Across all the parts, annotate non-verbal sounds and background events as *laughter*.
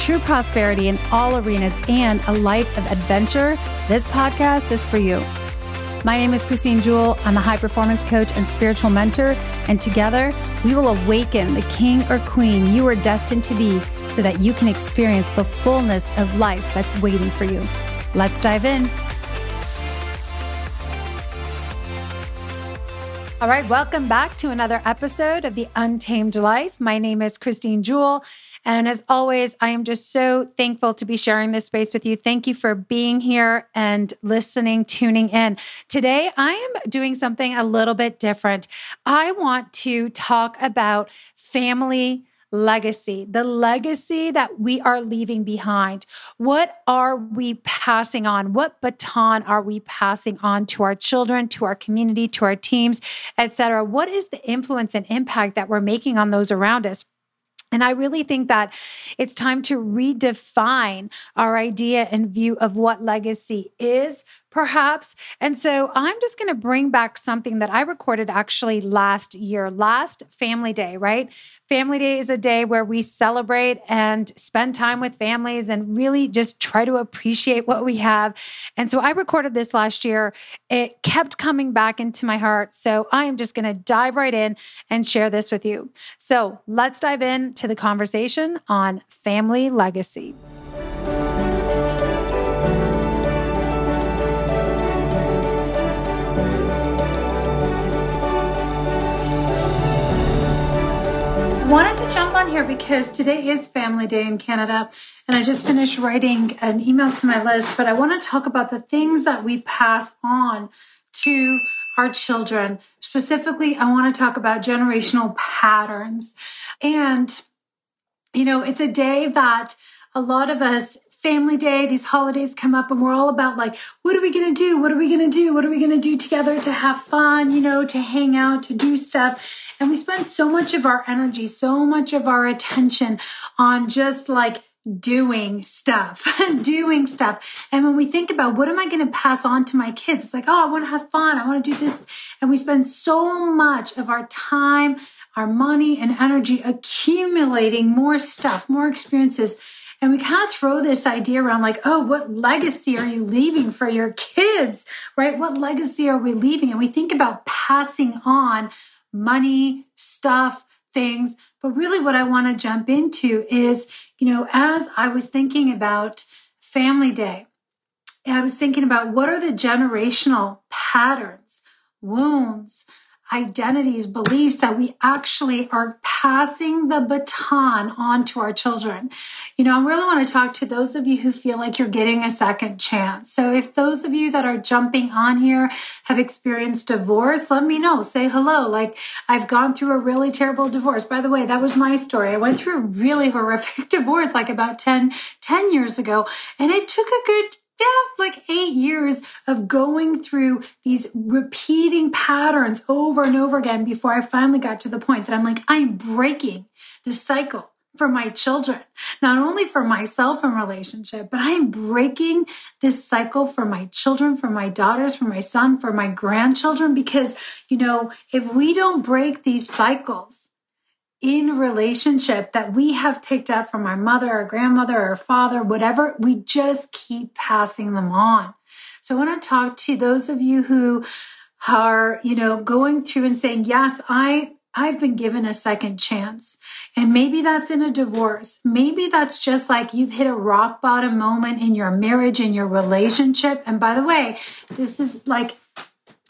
true prosperity in all arenas, and a life of adventure, this podcast is for you. My name is Christine Jewell. I'm a high performance coach and spiritual mentor, and together we will awaken the king or queen you are destined to be so that you can experience the fullness of life that's waiting for you. Let's dive in. All right, welcome back to another episode of The Untamed Life. My name is Christine Jewell. And as always, I am just so thankful to be sharing this space with you. Thank you for being here and listening, tuning in. Today, I am doing something a little bit different. I want to talk about family legacy, the legacy that we are leaving behind. What are we passing on? What baton are we passing on to our children, to our community, to our teams, etc.? What is the influence and impact that we're making on those around us? And I really think that it's time to redefine our idea and view of what legacy is, perhaps. And so I'm just going to bring back something that I recorded actually last year, last Family Day, right? Family Day is a day where we celebrate and spend time with families and really just try to appreciate what we have. And so I recorded this last year. It kept coming back into my heart. So I am just going to dive right in and share this with you. So let's dive in to the conversation on family legacy. On here because today is Family Day in Canada, and I just finished writing an email to my list. But I want to talk about the things that we pass on to our children. Specifically, I want to talk about generational patterns. And, you know, it's a day that a lot of us family day, these holidays come up and we're all about like, what are we going to do? What are we going to do? What are we going to do together to have fun, you know, to hang out, to do stuff. And we spend so much of our energy, so much of our attention on just like doing stuff, *laughs* doing stuff. And when we think about what am I going to pass on to my kids, it's like, oh, I want to have fun. I want to do this. And we spend so much of our time, our money, and energy accumulating more stuff, more experiences. And we kind of throw this idea around like, oh, what legacy are you leaving for your kids, right? What legacy are we leaving? And we think about passing on money, stuff, things. But really, what I want to jump into is, you know, as I was thinking about Family Day, I was thinking about what are the generational patterns, wounds, identities, beliefs that we actually are passing the baton on to our children. You know, I really want to talk to those of you who feel like you're getting a second chance. So if those of you that are jumping on here have experienced divorce, let me know. Say hello. Like I've gone through a really terrible divorce. By the way, that was my story. I went through a really horrific *laughs* divorce like about 10, 10 years ago. And it took a good yeah, like eight years of going through these repeating patterns over and over again before I finally got to the point that I'm like, I'm breaking the cycle for my children, not only for myself in relationship, but I am breaking this cycle for my children, for my daughters, for my son, for my grandchildren, because, you know, if we don't break these cycles, in relationship that we have picked up from our mother, our grandmother, our father, whatever, we just keep passing them on. So I want to talk to those of you who are, you know, going through and saying, yes, I, I've been given a second chance. And maybe that's in a divorce. Maybe that's just like you've hit a rock bottom moment in your marriage, in your relationship. And by the way, this is like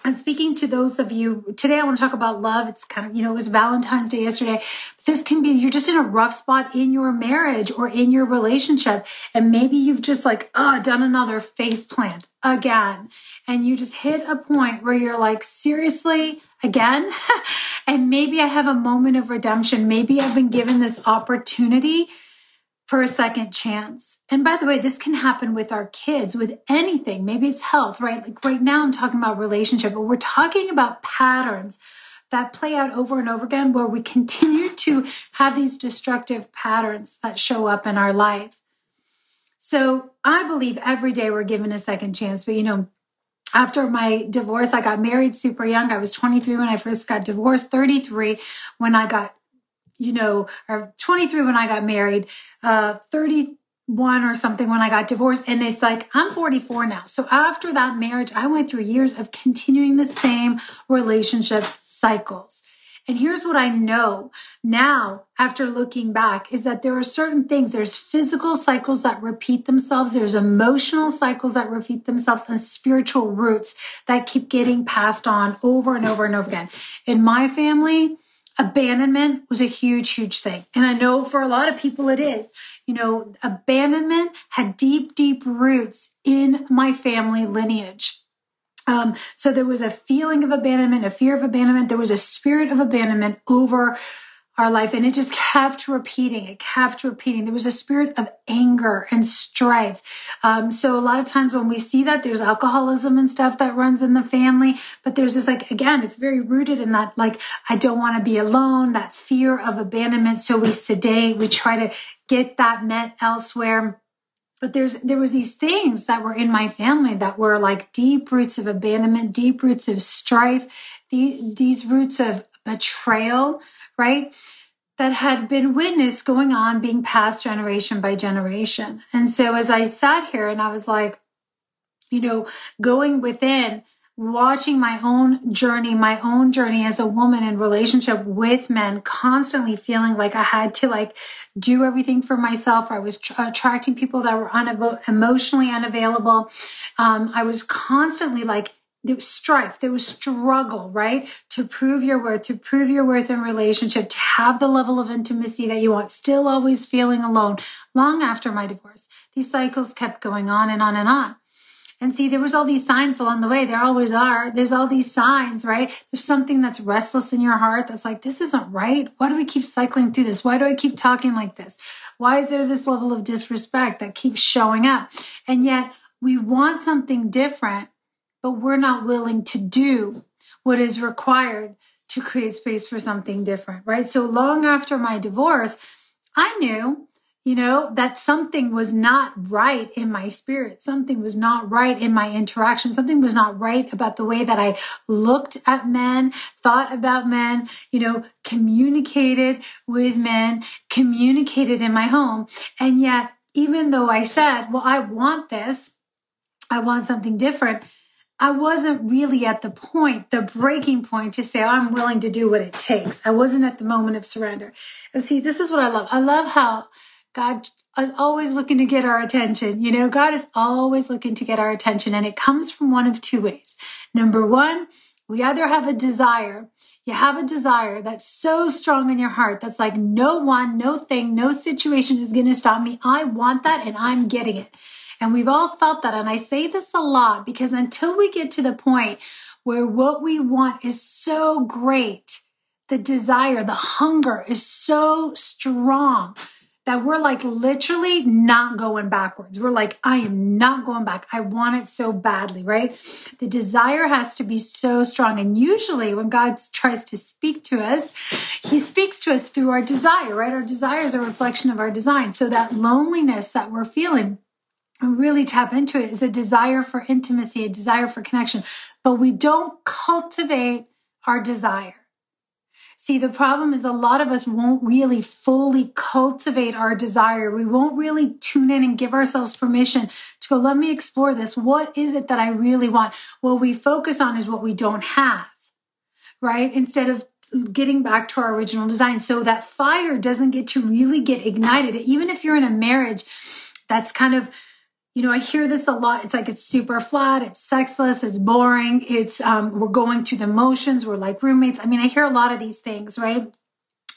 and speaking to those of you today, I want to talk about love. It's kind of, you know, it was Valentine's Day yesterday. This can be, you're just in a rough spot in your marriage or in your relationship. And maybe you've just like, oh, done another face plant again. And you just hit a point where you're like, seriously, again? *laughs* and maybe I have a moment of redemption. Maybe I've been given this opportunity for a second chance. And by the way, this can happen with our kids, with anything. Maybe it's health, right? Like right now, I'm talking about relationship, but we're talking about patterns that play out over and over again where we continue *laughs* to have these destructive patterns that show up in our life. So I believe every day we're given a second chance. But you know, after my divorce, I got married super young. I was 23 when I first got divorced, 33 when I got you know, or 23 when I got married, uh, 31 or something when I got divorced. And it's like, I'm 44 now. So after that marriage, I went through years of continuing the same relationship cycles. And here's what I know now after looking back is that there are certain things. There's physical cycles that repeat themselves. There's emotional cycles that repeat themselves and spiritual roots that keep getting passed on over and over and over again. In my family, abandonment was a huge, huge thing. And I know for a lot of people it is. You know, abandonment had deep, deep roots in my family lineage. Um, so there was a feeling of abandonment, a fear of abandonment. There was a spirit of abandonment over our life. And it just kept repeating. It kept repeating. There was a spirit of anger and strife. Um, so a lot of times when we see that, there's alcoholism and stuff that runs in the family. But there's this like, again, it's very rooted in that, like, I don't want to be alone, that fear of abandonment. So we sedate, we try to get that met elsewhere but there's there was these things that were in my family that were like deep roots of abandonment deep roots of strife the, these roots of betrayal right? That had been witnessed going on, being passed generation by generation. And so as I sat here and I was like, you know, going within, watching my own journey, my own journey as a woman in relationship with men, constantly feeling like I had to like do everything for myself. I was attracting people that were emotionally unavailable. Um, I was constantly like there was strife, there was struggle, right? To prove your worth, to prove your worth in relationship, to have the level of intimacy that you want, still always feeling alone. Long after my divorce, these cycles kept going on and on and on. And see, there was all these signs along the way. There always are. There's all these signs, right? There's something that's restless in your heart that's like, this isn't right. Why do we keep cycling through this? Why do I keep talking like this? Why is there this level of disrespect that keeps showing up? And yet we want something different but we're not willing to do what is required to create space for something different, right? So long after my divorce, I knew, you know, that something was not right in my spirit. Something was not right in my interaction. Something was not right about the way that I looked at men, thought about men, you know, communicated with men, communicated in my home. And yet, even though I said, well, I want this, I want something different, I wasn't really at the point, the breaking point to say, I'm willing to do what it takes. I wasn't at the moment of surrender. And see, this is what I love. I love how God is always looking to get our attention. You know, God is always looking to get our attention, and it comes from one of two ways. Number one, we either have a desire, you have a desire that's so strong in your heart that's like, no one, no thing, no situation is going to stop me. I want that, and I'm getting it. And we've all felt that. And I say this a lot because until we get to the point where what we want is so great, the desire, the hunger is so strong that we're like literally not going backwards. We're like, I am not going back. I want it so badly, right? The desire has to be so strong. And usually when God tries to speak to us, he speaks to us through our desire, right? Our desire is a reflection of our design. So that loneliness that we're feeling, really tap into it is a desire for intimacy, a desire for connection, but we don't cultivate our desire. See, the problem is a lot of us won't really fully cultivate our desire. We won't really tune in and give ourselves permission to go, let me explore this. What is it that I really want? What we focus on is what we don't have, right? Instead of getting back to our original design. So that fire doesn't get to really get ignited. Even if you're in a marriage that's kind of you know, I hear this a lot. It's like it's super flat, it's sexless, it's boring, it's um, we're going through the motions, we're like roommates. I mean, I hear a lot of these things, right?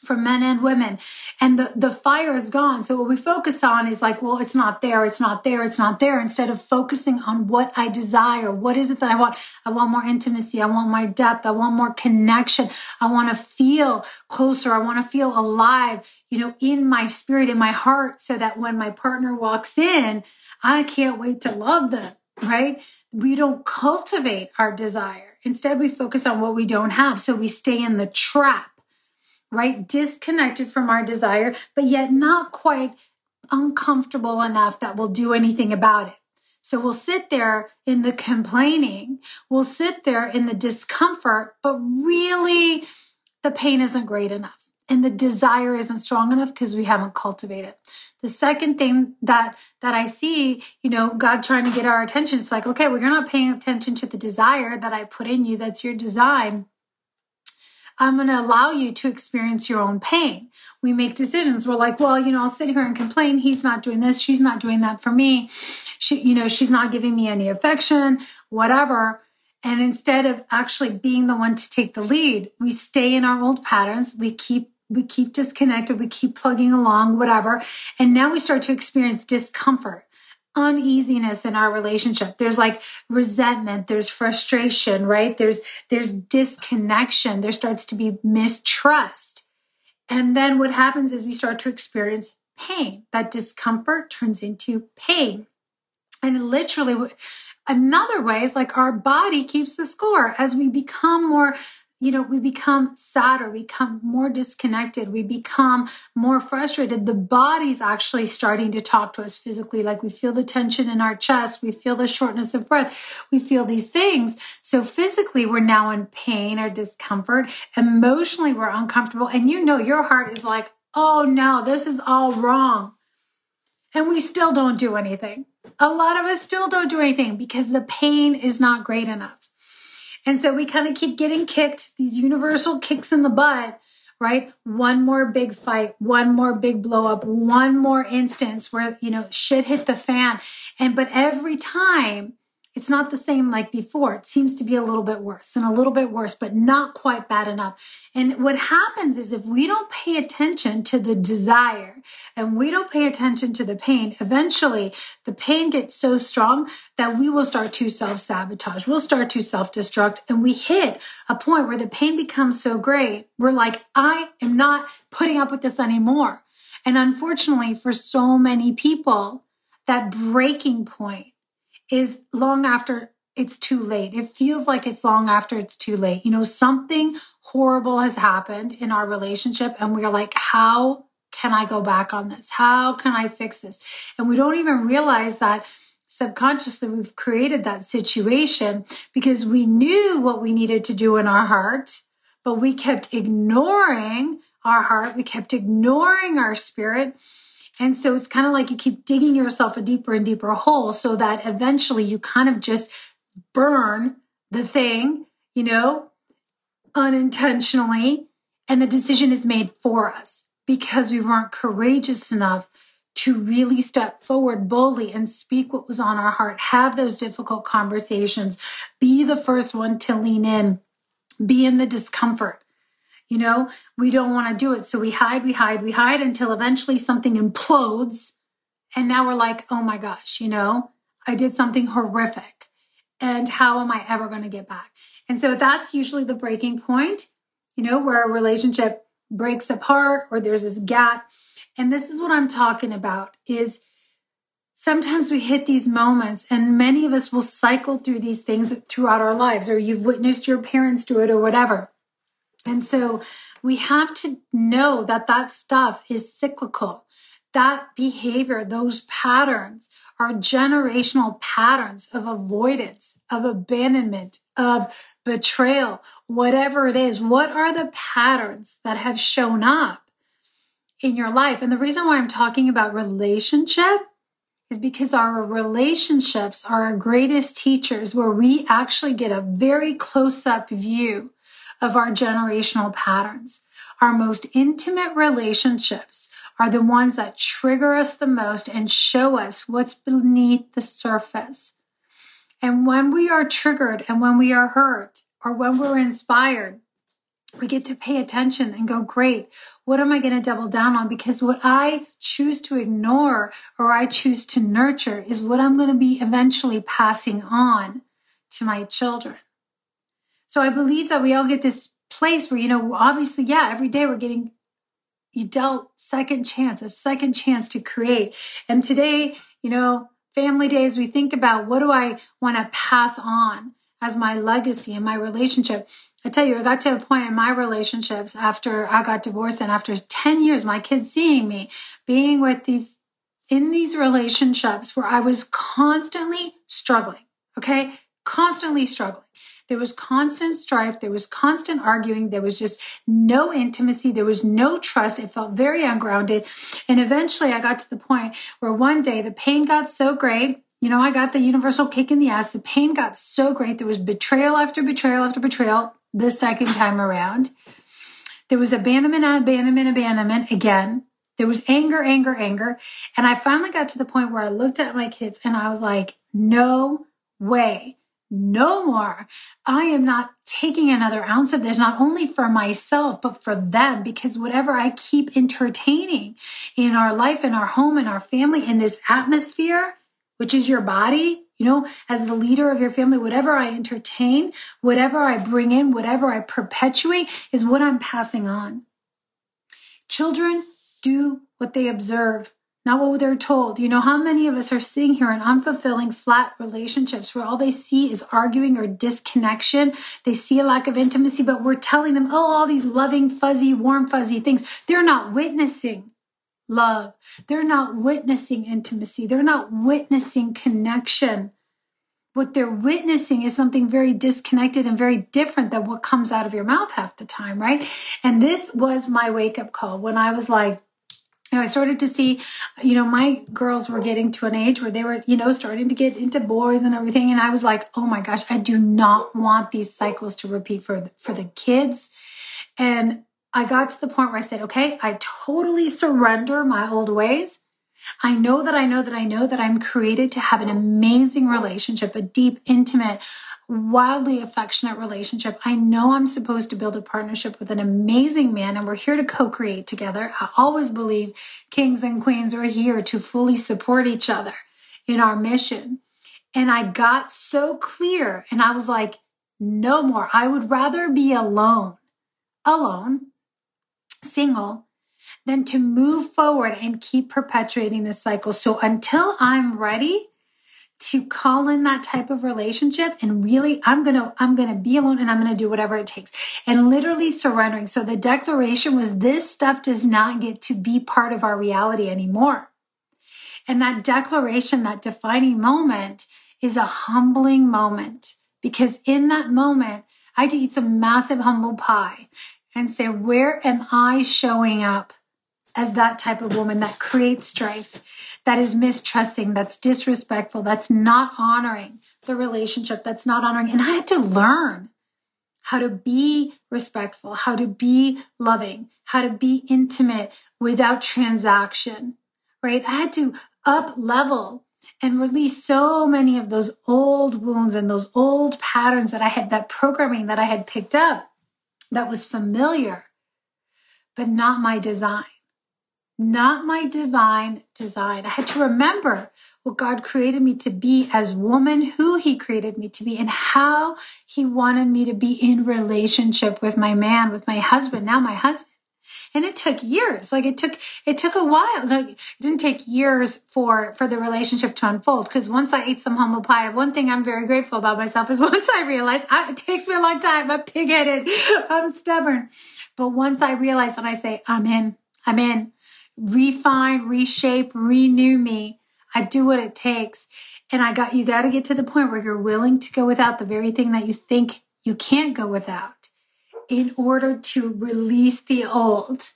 for men and women and the, the fire is gone so what we focus on is like well it's not there it's not there it's not there instead of focusing on what i desire what is it that i want i want more intimacy i want more depth i want more connection i want to feel closer i want to feel alive you know in my spirit in my heart so that when my partner walks in i can't wait to love them right we don't cultivate our desire instead we focus on what we don't have so we stay in the trap right? Disconnected from our desire, but yet not quite uncomfortable enough that we'll do anything about it. So we'll sit there in the complaining, we'll sit there in the discomfort, but really the pain isn't great enough and the desire isn't strong enough because we haven't cultivated. The second thing that that I see, you know, God trying to get our attention, it's like, okay, well, you're not paying attention to the desire that I put in you. That's your design. I'm going to allow you to experience your own pain. We make decisions. We're like, well, you know, I'll sit here and complain. He's not doing this. She's not doing that for me. She, you know, she's not giving me any affection, whatever. And instead of actually being the one to take the lead, we stay in our old patterns. We keep we keep disconnected, we keep plugging along, whatever. And now we start to experience discomfort uneasiness in our relationship. There's like resentment there's frustration right? There's there's disconnection. There starts to be mistrust. And then what happens is we start to experience pain. That discomfort turns into pain. And literally another way is like our body keeps the score. As we become more you know, we become sadder, we become more disconnected, we become more frustrated. The body's actually starting to talk to us physically, like we feel the tension in our chest, we feel the shortness of breath, we feel these things. So physically, we're now in pain or discomfort. Emotionally, we're uncomfortable. And you know, your heart is like, oh no, this is all wrong. And we still don't do anything. A lot of us still don't do anything because the pain is not great enough. And so we kind of keep getting kicked, these universal kicks in the butt, right? One more big fight, one more big blow up, one more instance where, you know, shit hit the fan. And, but every time it's not the same like before. It seems to be a little bit worse and a little bit worse, but not quite bad enough. And what happens is if we don't pay attention to the desire and we don't pay attention to the pain, eventually the pain gets so strong that we will start to self sabotage. We'll start to self destruct and we hit a point where the pain becomes so great. We're like, I am not putting up with this anymore. And unfortunately, for so many people, that breaking point is long after it's too late. It feels like it's long after it's too late. You know, something horrible has happened in our relationship, and we're like, how can I go back on this? How can I fix this? And we don't even realize that subconsciously we've created that situation because we knew what we needed to do in our heart, but we kept ignoring our heart, we kept ignoring our spirit. And so it's kind of like you keep digging yourself a deeper and deeper hole so that eventually you kind of just burn the thing, you know, unintentionally. And the decision is made for us because we weren't courageous enough to really step forward boldly and speak what was on our heart, have those difficult conversations, be the first one to lean in, be in the discomfort, you know, we don't want to do it. So we hide, we hide, we hide until eventually something implodes. And now we're like, oh my gosh, you know, I did something horrific. And how am I ever going to get back? And so that's usually the breaking point, you know, where a relationship breaks apart or there's this gap. And this is what I'm talking about is sometimes we hit these moments and many of us will cycle through these things throughout our lives or you've witnessed your parents do it or whatever and so we have to know that that stuff is cyclical. That behavior, those patterns are generational patterns of avoidance, of abandonment, of betrayal, whatever it is. What are the patterns that have shown up in your life? And the reason why I'm talking about relationship is because our relationships are our greatest teachers, where we actually get a very close up view of our generational patterns. Our most intimate relationships are the ones that trigger us the most and show us what's beneath the surface. And when we are triggered and when we are hurt or when we're inspired, we get to pay attention and go, great, what am I going to double down on? Because what I choose to ignore or I choose to nurture is what I'm going to be eventually passing on to my children. So I believe that we all get this place where, you know, obviously, yeah, every day we're getting you dealt second chance, a second chance to create. And today, you know, family days, we think about what do I want to pass on as my legacy and my relationship. I tell you, I got to a point in my relationships after I got divorced and after 10 years, my kids seeing me being with these, in these relationships where I was constantly struggling. Okay. Constantly struggling. There was constant strife. There was constant arguing. There was just no intimacy. There was no trust. It felt very ungrounded. And eventually I got to the point where one day the pain got so great you know, I got the universal kick in the ass. The pain got so great. There was betrayal after betrayal after betrayal the second time around. There was abandonment, abandonment, abandonment again. There was anger, anger, anger. And I finally got to the point where I looked at my kids and I was like, no way, no more. I am not taking another ounce of this, not only for myself, but for them, because whatever I keep entertaining in our life, in our home, in our family, in this atmosphere, which is your body, you know, as the leader of your family, whatever I entertain, whatever I bring in, whatever I perpetuate is what I'm passing on. Children do what they observe, not what they're told. You know, how many of us are sitting here in unfulfilling, flat relationships where all they see is arguing or disconnection? They see a lack of intimacy, but we're telling them, oh, all these loving, fuzzy, warm, fuzzy things. They're not witnessing love. They're not witnessing intimacy. They're not witnessing connection. What they're witnessing is something very disconnected and very different than what comes out of your mouth half the time, right? And this was my wake up call when I was like, I started to see, you know, my girls were getting to an age where they were, you know, starting to get into boys and everything. And I was like, oh my gosh, I do not want these cycles to repeat for, for the kids. And I got to the point where I said, okay, I totally surrender my old ways. I know that I know that I know that I'm created to have an amazing relationship, a deep, intimate, wildly affectionate relationship. I know I'm supposed to build a partnership with an amazing man and we're here to co-create together. I always believe kings and queens are here to fully support each other in our mission. And I got so clear and I was like, no more. I would rather be alone, alone single than to move forward and keep perpetuating this cycle. So until I'm ready to call in that type of relationship and really I'm to I'm to be alone and I'm to do whatever it takes and literally surrendering. So the declaration was this stuff does not get to be part of our reality anymore. And that declaration, that defining moment is a humbling moment because in that moment, I had to eat some massive humble pie and say, where am I showing up as that type of woman that creates strife, that is mistrusting, that's disrespectful, that's not honoring the relationship, that's not honoring. And I had to learn how to be respectful, how to be loving, how to be intimate without transaction, right? I had to up level and release so many of those old wounds and those old patterns that I had, that programming that I had picked up that was familiar, but not my design. Not my divine design. I had to remember what God created me to be as woman, who He created me to be, and how He wanted me to be in relationship with my man, with my husband, now my husband. And it took years. Like it took it took a while. Like it didn't take years for for the relationship to unfold because once i ate some humble pie one thing i'm very grateful about myself is *laughs* once i realized I, it takes me a long time. I'm pig-headed. I'm stubborn. But once i realize and i say i'm in. I'm in refine reshape renew me i do what it takes and i got you got to get to the point where you're willing to go without the very thing that you think you can't go without in order to release the old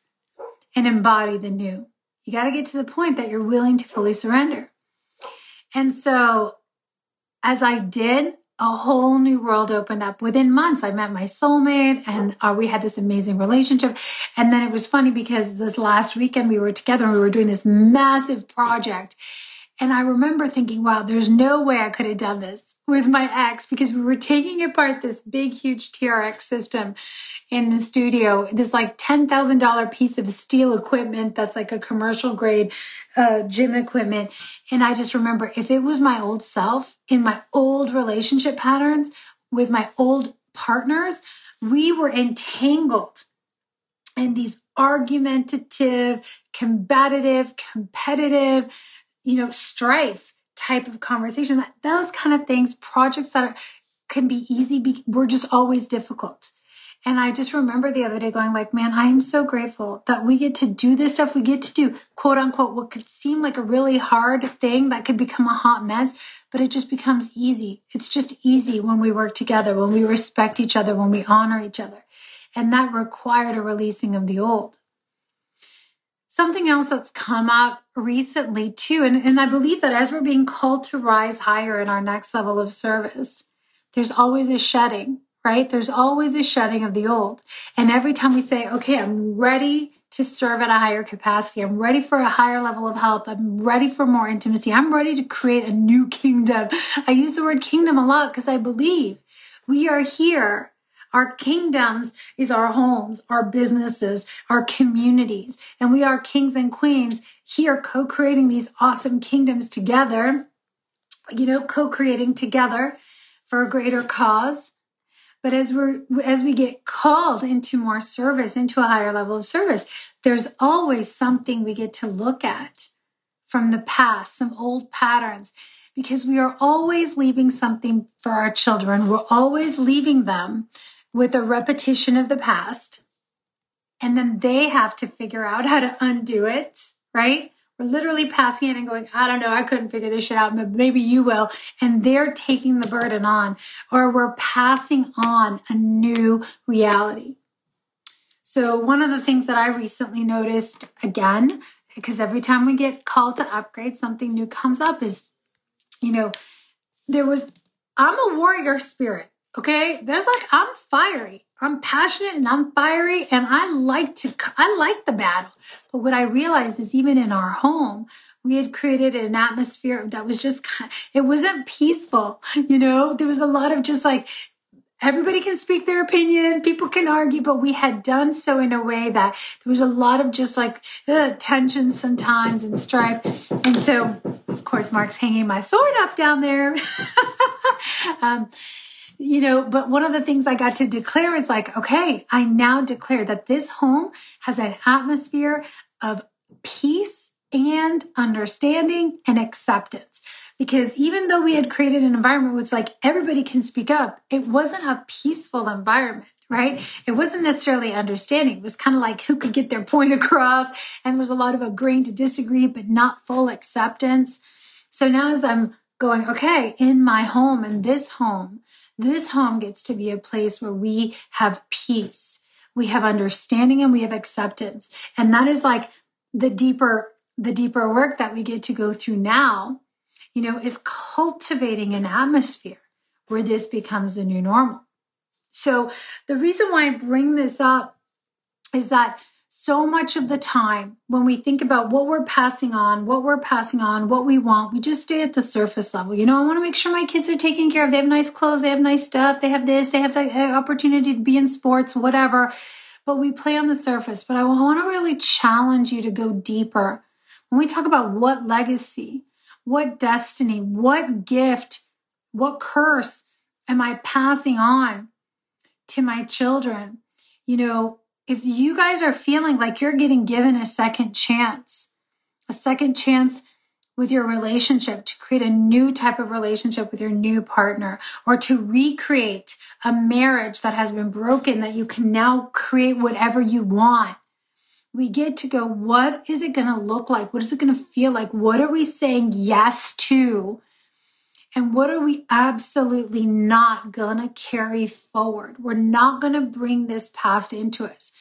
and embody the new. You got to get to the point that you're willing to fully surrender. And so, as I did, a whole new world opened up within months. I met my soulmate and uh, we had this amazing relationship. And then it was funny because this last weekend we were together and we were doing this massive project. And I remember thinking, wow, there's no way I could have done this with my ex because we were taking apart this big, huge TRX system in the studio, this like $10,000 piece of steel equipment that's like a commercial grade uh, gym equipment. And I just remember if it was my old self in my old relationship patterns with my old partners, we were entangled in these argumentative, combative, competitive, you know, strife type of conversation. that, Those kind of things, projects that are, can be easy, be, we're just always difficult. And I just remember the other day going like, man, I am so grateful that we get to do this stuff. We get to do quote unquote what could seem like a really hard thing that could become a hot mess, but it just becomes easy. It's just easy when we work together, when we respect each other, when we honor each other. And that required a releasing of the old. Something else that's come up recently too, and, and I believe that as we're being called to rise higher in our next level of service, there's always a shedding, right? There's always a shedding of the old. And every time we say, okay, I'm ready to serve at a higher capacity. I'm ready for a higher level of health. I'm ready for more intimacy. I'm ready to create a new *laughs* kingdom. I use the word kingdom a lot because I believe we are here our kingdoms is our homes, our businesses, our communities. And we are kings and queens here co creating these awesome kingdoms together, you know, co creating together for a greater cause. But as we're as we get called into more service, into a higher level of service, there's always something we get to look at from the past, some old patterns, because we are always leaving something for our children. We're always leaving them with a repetition of the past. And then they have to figure out how to undo it, right? We're literally passing it and going, I don't know, I couldn't figure this shit out, but maybe you will. And they're taking the burden on, or we're passing on a new reality. So, one of the things that I recently noticed again, because every time we get called to upgrade, something new comes up is, you know, there was, I'm a warrior spirit. Okay. There's like, I'm fiery. I'm passionate and I'm fiery and I like to, I like the battle. But what I realized is even in our home, we had created an atmosphere that was just, kind of, it wasn't peaceful. *laughs* You know, there was a lot of just like, everybody can speak their opinion, people can argue, but we had done so in a way that there was a lot of just like tension sometimes and strife. And so, of course, Mark's hanging my sword up down there. *laughs* um, you know, but one of the things I got to declare is like, okay, I now declare that this home has an atmosphere of peace and understanding and acceptance. Because even though we had created an environment where it's like everybody can speak up, it wasn't a peaceful environment right? It wasn't necessarily understanding. It was kind of like who could get their point *laughs* across. And there was a lot of agreeing to disagree, but not full acceptance. So now as I'm going, okay, in my home, in this home, this home gets to be a place where we have peace, we have understanding, and we have acceptance. And that is like the deeper, the deeper work that we get to go through now, you know, is cultivating an atmosphere where this becomes the new normal. So the reason why I bring this up is that so much of the time when we think about what we're passing on, what we're passing on, what we want, we just stay at the surface level. You know, I want to make sure my kids are taken care of. They have nice clothes, they have nice stuff, they have this, they have the uh, opportunity to be in sports, whatever. But we play on the surface. But I want to really challenge you to go deeper. When we talk about what legacy, what destiny, what gift, what curse am I passing on to my children? You know, if you guys are feeling like you're getting given a second chance, a second chance with your relationship to create a new type of relationship with your new partner or to recreate a marriage that has been broken that you can now create whatever you want. We get to go, what is it going to look like? What is it going to feel like? What are we saying yes to? And what are we absolutely not going to carry forward? We're not going to bring this past into us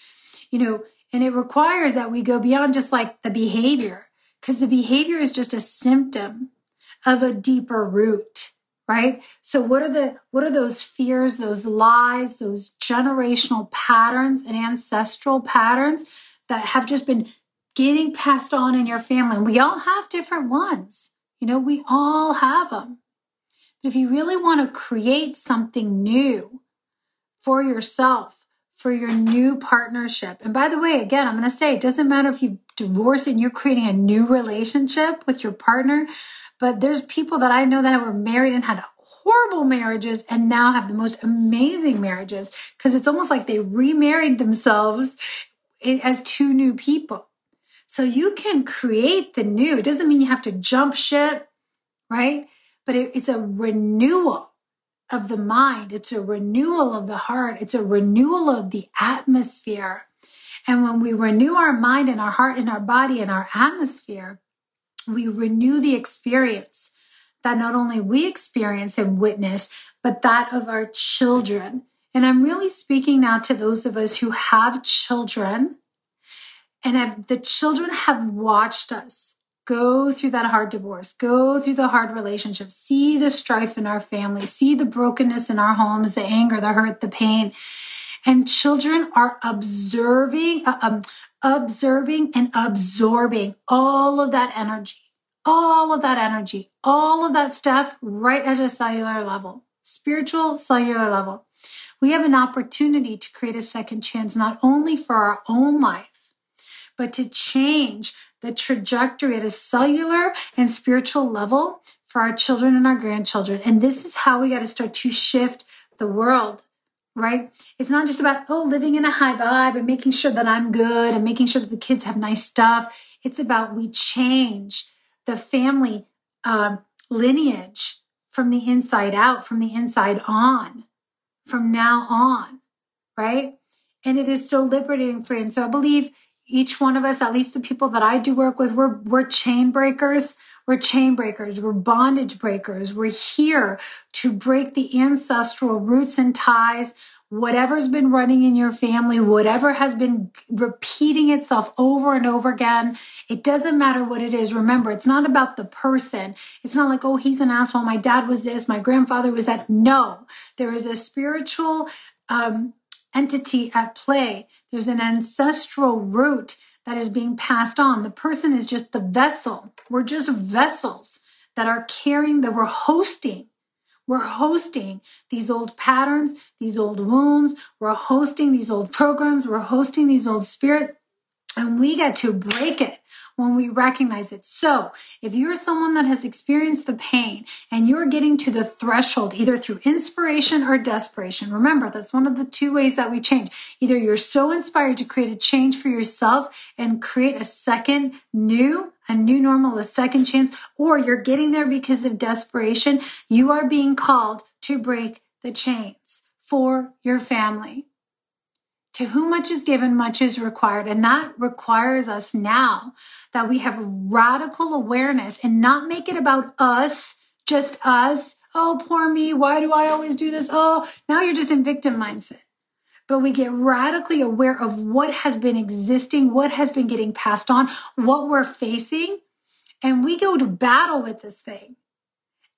you know, and it requires that we go beyond just like the behavior, because the behavior is just a symptom of a deeper root right so what are the what are those fears those lies those generational patterns and ancestral patterns that have just been getting passed on in your family and we all have different ones You know, we all have them. But if you really want to create something new for yourself, for your new partnership, and by the way, again, I'm going to say it doesn't matter if you divorced and you're creating a new relationship with your partner, but there's people that I know that were married and had horrible marriages and now have the most amazing marriages because it's almost like they remarried themselves as two new people. So you can create the new. It doesn't mean you have to jump ship, right? But it, it's a renewal of the mind. It's a renewal of the heart. It's a renewal of the atmosphere. And when we renew our mind and our heart and our body and our atmosphere, we renew the experience that not only we experience and witness, but that of our children. And I'm really speaking now to those of us who have children and have, the children have watched us go through that hard divorce, go through the hard relationship, see the strife in our family, see the brokenness in our homes, the anger, the hurt, the pain. And children are observing, uh, um, observing and absorbing all of that energy. All of that energy, all of that stuff right at a cellular level, spiritual cellular level. We have an opportunity to create a second chance, not only for our own life, but to change the trajectory at a cellular and spiritual level for our children and our grandchildren. And this is how we got to start to shift the world right? It's not just about, oh, living in a high vibe and making sure that I'm good and making sure that the kids have nice stuff. It's about we change the family uh, lineage from the inside out, from the inside on, from now on, right? And it is so liberating. And so I believe each one of us, at least the people that I do work with, we're, we're chain breakers. We're chain breakers. We're bondage breakers. We're here to break the ancestral roots and ties whatever's been running in your family, whatever has been repeating itself over and over again, it doesn't matter what it is. Remember, it's not about the person. It's not like, oh, he's an asshole. My dad was this. My grandfather was that. No, there is a spiritual um, entity at play. There's an ancestral root that is being passed on. The person is just the vessel. We're just vessels that are carrying, that we're hosting we're hosting these old patterns, these old wounds. We're hosting these old programs. We're hosting these old spirit. And we get to break it when we recognize it. So if you're someone that has experienced the pain and you're getting to the threshold, either through inspiration or desperation, remember that's one of the two ways that we change. Either you're so inspired to create a change for yourself and create a second new a new normal, a second chance, or you're getting there because of desperation. You are being called to break the chains for your family. To whom much is given, much is required. And that requires us now that we have radical awareness and not make it about us, just us. Oh, poor me. Why do I always do this? Oh, now you're just in victim mindset. But we get radically aware of what has been existing, what has been getting passed on, what we're facing. And we go to battle with this thing.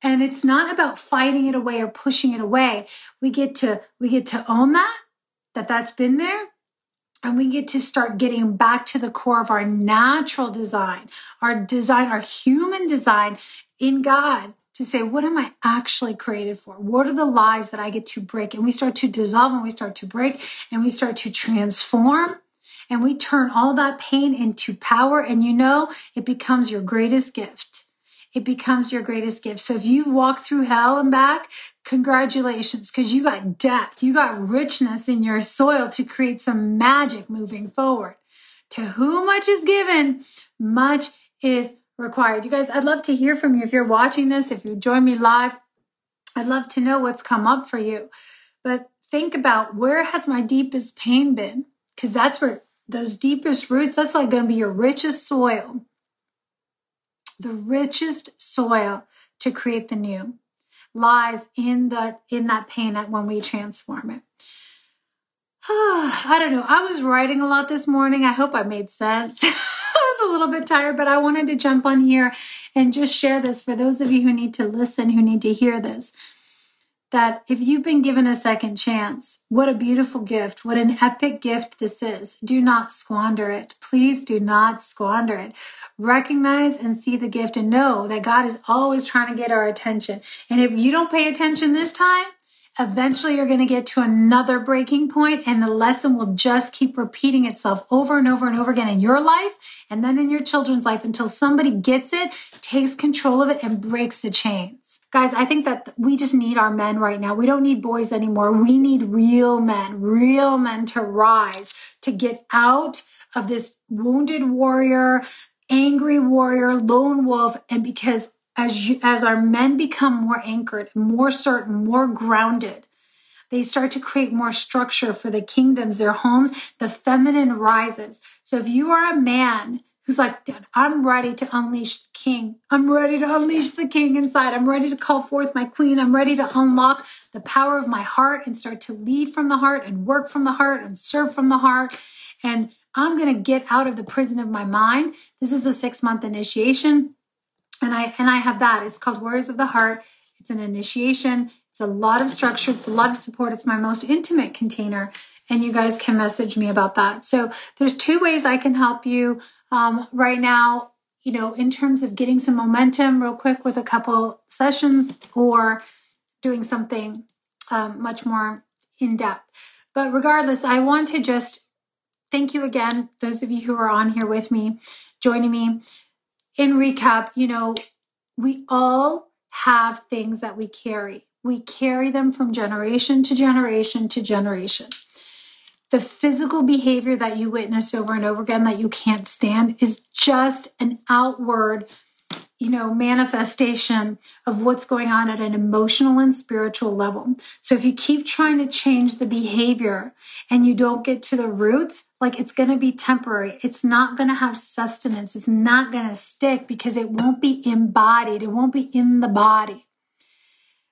And it's not about fighting it away or pushing it away. We get to, we get to own that that that's been there and we get to start getting back to the core of our natural design, our design, our human design in God to say, what am I actually created for? What are the lies that I get to break? And we start to dissolve and we start to break and we start to transform and we turn all that pain into power. And you know, it becomes your greatest gift it becomes your greatest gift. So if you've walked through hell and back, congratulations, because you got depth, you got richness in your soil to create some magic moving forward. To whom much is given, much is required. You guys, I'd love to hear from you. If you're watching this, if you join me live, I'd love to know what's come up for you. But think about where has my deepest pain been? Because that's where those deepest roots, that's like going to be your richest soil the richest soil to create the new lies in the in that pain that when we transform it. *sighs* I don't know. I was writing a lot this morning. I hope I made sense. *laughs* I was a little bit tired, but I wanted to jump on here and just share this for those of you who need to listen, who need to hear this. That if you've been given a second chance, what a beautiful gift. What an epic gift this is. Do not squander it. Please do not squander it. Recognize and see the gift and know that God is always trying to get our attention. And if you don't pay attention this time, eventually you're going to get to another breaking point and the lesson will just keep repeating itself over and over and over again in your life and then in your children's life until somebody gets it, takes control of it and breaks the chains. Guys, I think that we just need our men right now. We don't need boys anymore. We need real men, real men to rise, to get out of this wounded warrior, angry warrior, lone wolf. And because as you, as our men become more anchored, more certain, more grounded, they start to create more structure for the kingdoms, their homes. The feminine rises. So if you are a man who's like, I'm ready to unleash the king. I'm ready to unleash the king inside. I'm ready to call forth my queen. I'm ready to unlock the power of my heart and start to lead from the heart and work from the heart and serve from the heart. And I'm going to get out of the prison of my mind. This is a six month initiation and I and I have that. It's called Warriors of the Heart. It's an initiation. It's a lot of structure. It's a lot of support. It's my most intimate container, and you guys can message me about that. So there's two ways I can help you um, right now. You know, in terms of getting some momentum, real quick with a couple sessions, or doing something um, much more in depth. But regardless, I want to just thank you again, those of you who are on here with me, joining me in recap, you know, we all have things that we carry. We carry them from generation to generation to generation. The physical behavior that you witness over and over again that you can't stand is just an outward you know, manifestation of what's going on at an emotional and spiritual level. So if you keep trying to change the behavior and you don't get to the roots, like it's going to be temporary. It's not going to have sustenance. It's not going to stick because it won't be embodied. It won't be in the body.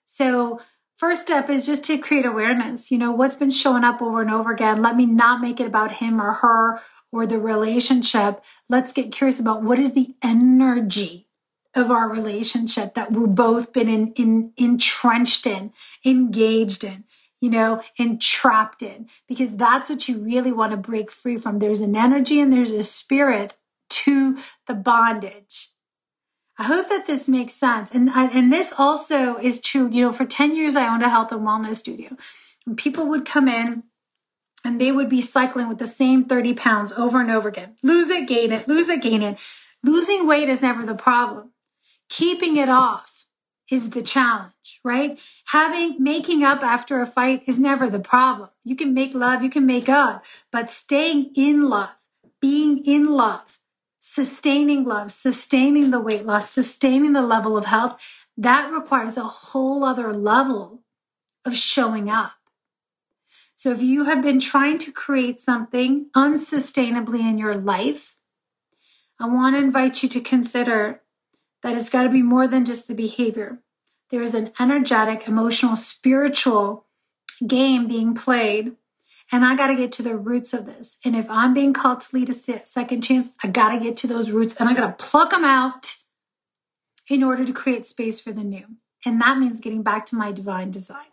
So first step is just to create awareness. You know, what's been showing up over and over again. Let me not make it about him or her or the relationship. Let's get curious about what is the energy of our relationship that we've both been in, in entrenched in, engaged in, you know, entrapped in, because that's what you really want to break free from. There's an energy and there's a spirit to the bondage. I hope that this makes sense. And, and this also is true. You know, for 10 years, I owned a health and wellness studio. And people would come in and they would be cycling with the same 30 pounds over and over again. Lose it, gain it, lose it, gain it. Losing weight is never the problem keeping it off is the challenge, right? Having making up after a fight is never the problem. You can make love, you can make up, but staying in love, being in love, sustaining love, sustaining the weight loss, sustaining the level of health, that requires a whole other level of showing up. So if you have been trying to create something unsustainably in your life, I want to invite you to consider that it's got to be more than just the behavior. There is an energetic, emotional, spiritual game being played. And I got to get to the roots of this. And if I'm being called to lead a second chance, I got to get to those roots and I got to pluck them out in order to create space for the new. And that means getting back to my divine design.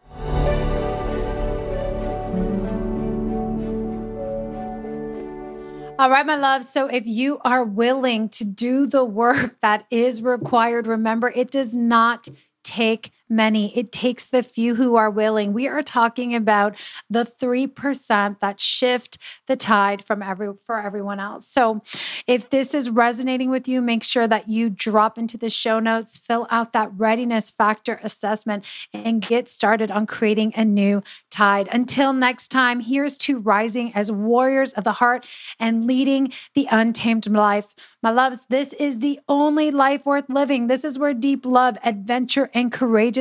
All right, my love. So if you are willing to do the work that is required, remember it does not take many. It takes the few who are willing. We are talking about the 3% that shift the tide from every for everyone else. So, if this is resonating with you, make sure that you drop into the show notes, fill out that readiness factor assessment and get started on creating a new tide. Until next time, here's to rising as warriors of the heart and leading the untamed life. My loves, this is the only life worth living. This is where deep love, adventure, and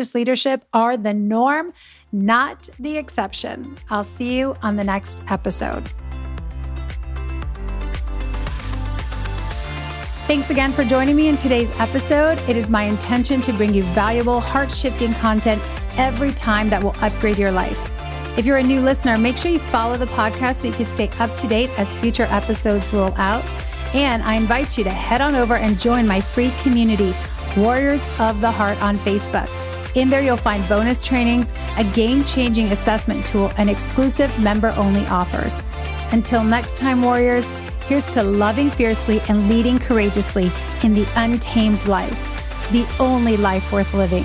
courageous leadership are the norm, not the exception. I'll see you on the next episode. Thanks again for joining me in today's episode. It is my intention to bring you valuable, heart shifting content every time that will upgrade your life. If you're a new listener, make sure you follow the podcast so you can stay up to date as future episodes roll out. And I invite you to head on over and join my free community, Warriors of the Heart, on Facebook. In there, you'll find bonus trainings, a game changing assessment tool, and exclusive member only offers. Until next time, warriors, here's to loving fiercely and leading courageously in the untamed life, the only life worth living.